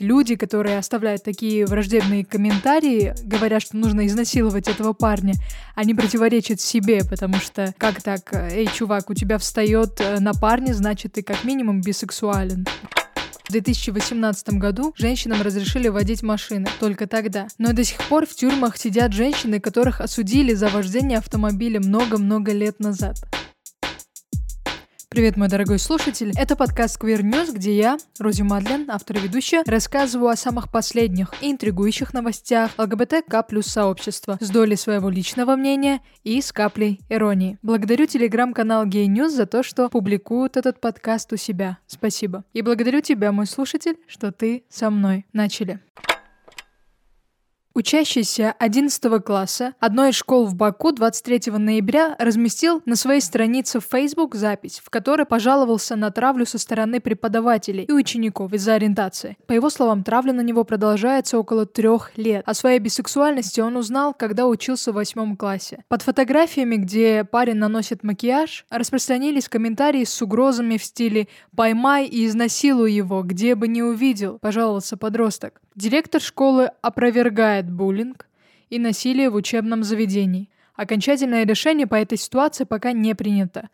Люди, которые оставляют такие враждебные комментарии, говорят, что нужно изнасиловать этого парня, они противоречат себе, потому что как так, эй, чувак, у тебя встает э, на парне, значит, ты как минимум бисексуален. В 2018 году женщинам разрешили водить машины, только тогда. Но до сих пор в тюрьмах сидят женщины, которых осудили за вождение автомобиля много-много лет назад. Привет, мой дорогой слушатель. Это подкаст Queer News, где я, Рози Мадлен, автор и ведущая, рассказываю о самых последних и интригующих новостях ЛГБТК плюс сообщества с долей своего личного мнения и с каплей иронии. Благодарю телеграм-канал Gay News за то, что публикуют этот подкаст у себя. Спасибо. И благодарю тебя, мой слушатель, что ты со мной. Начали. Учащийся 11 класса одной из школ в Баку 23 ноября разместил на своей странице в Facebook запись, в которой пожаловался на травлю со стороны преподавателей и учеников из-за ориентации. По его словам, травля на него продолжается около трех лет. О своей бисексуальности он узнал, когда учился в восьмом классе. Под фотографиями, где парень наносит макияж, распространились комментарии с угрозами в стиле «поймай и изнасилуй его, где бы не увидел», пожаловался подросток. Директор школы опровергает буллинг и насилие в учебном заведении. Окончательное решение по этой ситуации пока не принято.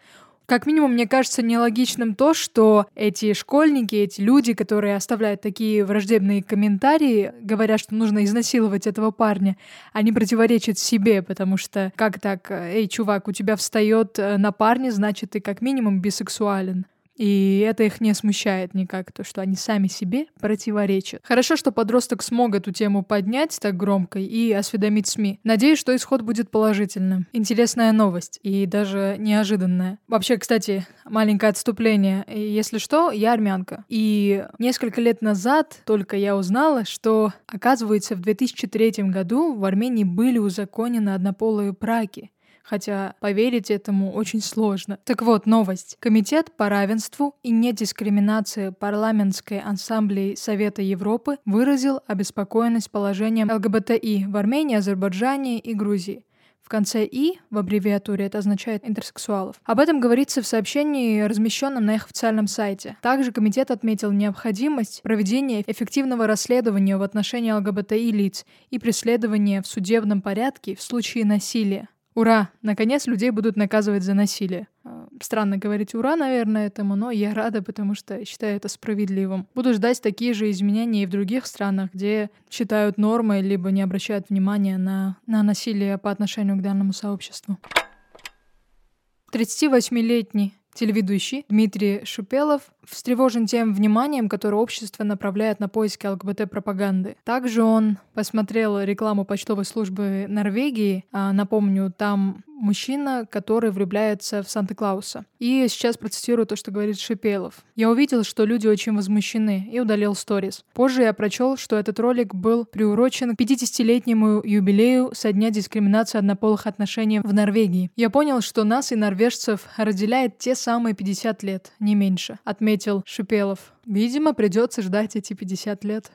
Как минимум, мне кажется нелогичным то, что эти школьники, эти люди, которые оставляют такие враждебные комментарии, говорят, что нужно изнасиловать этого парня, они противоречат себе, потому что как так, эй, чувак, у тебя встает э, на парне, значит, ты как минимум бисексуален. И это их не смущает никак, то, что они сами себе противоречат. Хорошо, что подросток смог эту тему поднять так громко и осведомить СМИ. Надеюсь, что исход будет положительным. Интересная новость и даже неожиданная. Вообще, кстати, маленькое отступление. Если что, я армянка. И несколько лет назад только я узнала, что, оказывается, в 2003 году в Армении были узаконены однополые браки хотя поверить этому очень сложно. Так вот, новость. Комитет по равенству и недискриминации парламентской ассамблеи Совета Европы выразил обеспокоенность положением ЛГБТИ в Армении, Азербайджане и Грузии. В конце «и» в аббревиатуре это означает интерсексуалов. Об этом говорится в сообщении, размещенном на их официальном сайте. Также комитет отметил необходимость проведения эффективного расследования в отношении ЛГБТИ лиц и преследования в судебном порядке в случае насилия. Ура! Наконец людей будут наказывать за насилие. А, странно говорить ура, наверное, этому, но я рада, потому что считаю это справедливым. Буду ждать такие же изменения и в других странах, где считают нормой, либо не обращают внимания на, на насилие по отношению к данному сообществу. 38-летний телеведущий Дмитрий Шупелов встревожен тем вниманием, которое общество направляет на поиски ЛГБТ-пропаганды. Также он посмотрел рекламу почтовой службы Норвегии. А, напомню, там мужчина, который влюбляется в Санта-Клауса. И сейчас процитирую то, что говорит Шипелов. «Я увидел, что люди очень возмущены, и удалил сторис. Позже я прочел, что этот ролик был приурочен к 50-летнему юбилею со дня дискриминации однополых отношений в Норвегии. Я понял, что нас и норвежцев разделяет те самые 50 лет, не меньше», — отметил Шипелов. «Видимо, придется ждать эти 50 лет».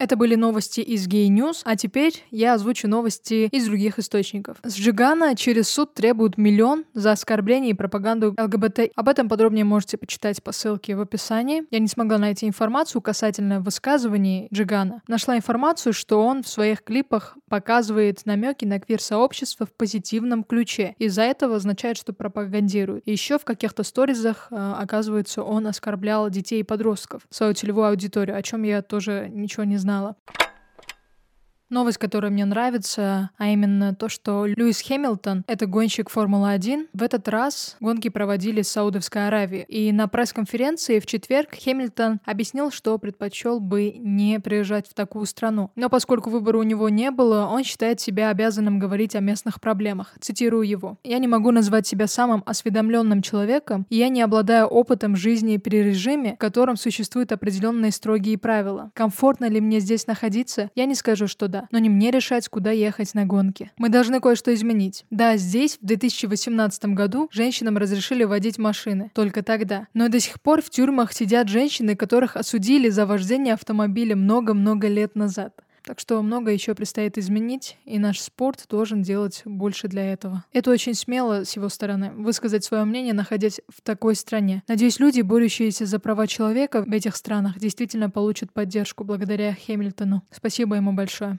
Это были новости из News, а теперь я озвучу новости из других источников. Сжигана через суд требует миллион за оскорбление и пропаганду ЛГБТ. Об этом подробнее можете почитать по ссылке в описании. Я не смогла найти информацию касательно высказываний Джигана. Нашла информацию, что он в своих клипах показывает намеки на квир-сообщество в позитивном ключе. Из-за этого означает, что пропагандирует. Еще в каких-то сторизах, э, оказывается, он оскорблял детей и подростков, свою целевую аудиторию, о чем я тоже ничего не знаю знала. Новость, которая мне нравится, а именно то, что Льюис Хэмилтон — это гонщик Формулы-1. В этот раз гонки проводили в Саудовской Аравии. И на пресс-конференции в четверг Хэмилтон объяснил, что предпочел бы не приезжать в такую страну. Но поскольку выбора у него не было, он считает себя обязанным говорить о местных проблемах. Цитирую его. «Я не могу назвать себя самым осведомленным человеком, и я не обладаю опытом жизни при режиме, в котором существуют определенные строгие правила. Комфортно ли мне здесь находиться? Я не скажу, что да но не мне решать, куда ехать на гонки. Мы должны кое-что изменить. Да, здесь, в 2018 году, женщинам разрешили водить машины. Только тогда. Но до сих пор в тюрьмах сидят женщины, которых осудили за вождение автомобиля много-много лет назад. Так что много еще предстоит изменить, и наш спорт должен делать больше для этого. Это очень смело с его стороны, высказать свое мнение, находясь в такой стране. Надеюсь, люди, борющиеся за права человека в этих странах, действительно получат поддержку благодаря Хэмилтону. Спасибо ему большое.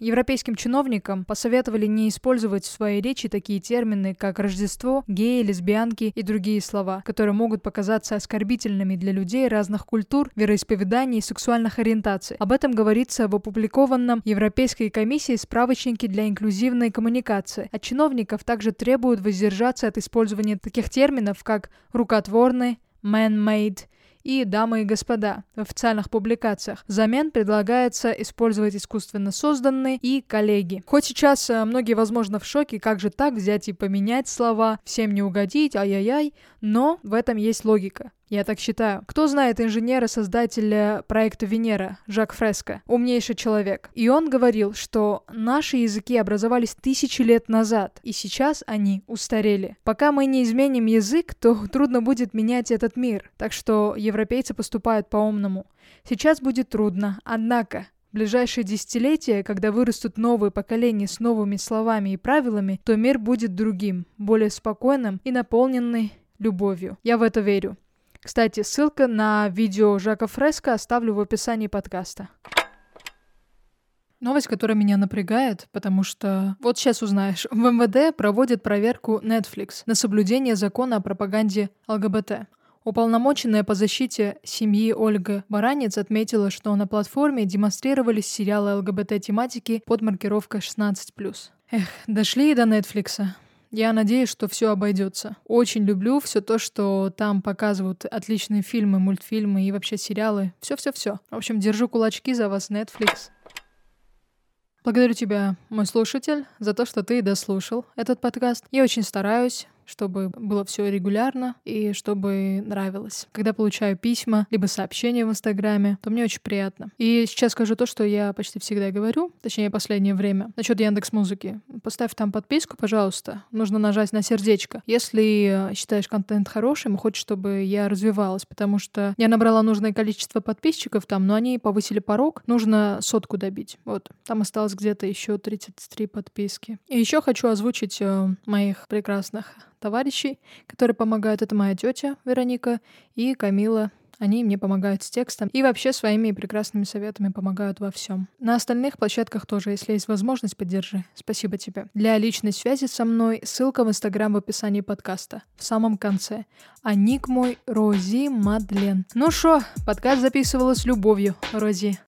Европейским чиновникам посоветовали не использовать в своей речи такие термины, как Рождество, геи, лесбиянки и другие слова, которые могут показаться оскорбительными для людей разных культур, вероисповеданий и сексуальных ориентаций. Об этом говорится в опубликованном Европейской комиссией справочнике для инклюзивной коммуникации. От чиновников также требуют воздержаться от использования таких терминов, как «рукотворный», «man-made», и «Дамы и господа» в официальных публикациях. Взамен предлагается использовать искусственно созданные и коллеги. Хоть сейчас э, многие, возможно, в шоке, как же так взять и поменять слова, всем не угодить, ай-яй-яй, но в этом есть логика. Я так считаю. Кто знает инженера-создателя проекта Венера, Жак Фреско? Умнейший человек. И он говорил, что наши языки образовались тысячи лет назад, и сейчас они устарели. Пока мы не изменим язык, то трудно будет менять этот мир. Так что европейцы поступают по-умному. Сейчас будет трудно, однако в ближайшие десятилетия, когда вырастут новые поколения с новыми словами и правилами, то мир будет другим, более спокойным и наполненный любовью. Я в это верю. Кстати, ссылка на видео Жака Фреско оставлю в описании подкаста. Новость, которая меня напрягает, потому что вот сейчас узнаешь. В МВД проводят проверку Netflix на соблюдение закона о пропаганде ЛГБТ. Уполномоченная по защите семьи Ольга Баранец отметила, что на платформе демонстрировались сериалы ЛГБТ-тематики под маркировкой 16+. Эх, дошли и до Нетфликса. Я надеюсь, что все обойдется. Очень люблю все то, что там показывают отличные фильмы, мультфильмы и вообще сериалы. Все-все-все. В общем, держу кулачки за вас, Netflix. Благодарю тебя, мой слушатель, за то, что ты дослушал этот подкаст. Я очень стараюсь чтобы было все регулярно и чтобы нравилось. Когда получаю письма, либо сообщения в Инстаграме, то мне очень приятно. И сейчас скажу то, что я почти всегда говорю, точнее, последнее время, насчет Яндекс Музыки. Поставь там подписку, пожалуйста. Нужно нажать на сердечко. Если считаешь контент хорошим, хочешь, чтобы я развивалась, потому что я набрала нужное количество подписчиков там, но они повысили порог, нужно сотку добить. Вот, там осталось где-то еще 33 подписки. И еще хочу озвучить э, моих прекрасных товарищей, которые помогают. Это моя тетя Вероника и Камила. Они мне помогают с текстом и вообще своими прекрасными советами помогают во всем. На остальных площадках тоже, если есть возможность, поддержи. Спасибо тебе. Для личной связи со мной ссылка в Инстаграм в описании подкаста. В самом конце. А ник мой Рози Мадлен. Ну шо, подкаст записывала с любовью, Рози.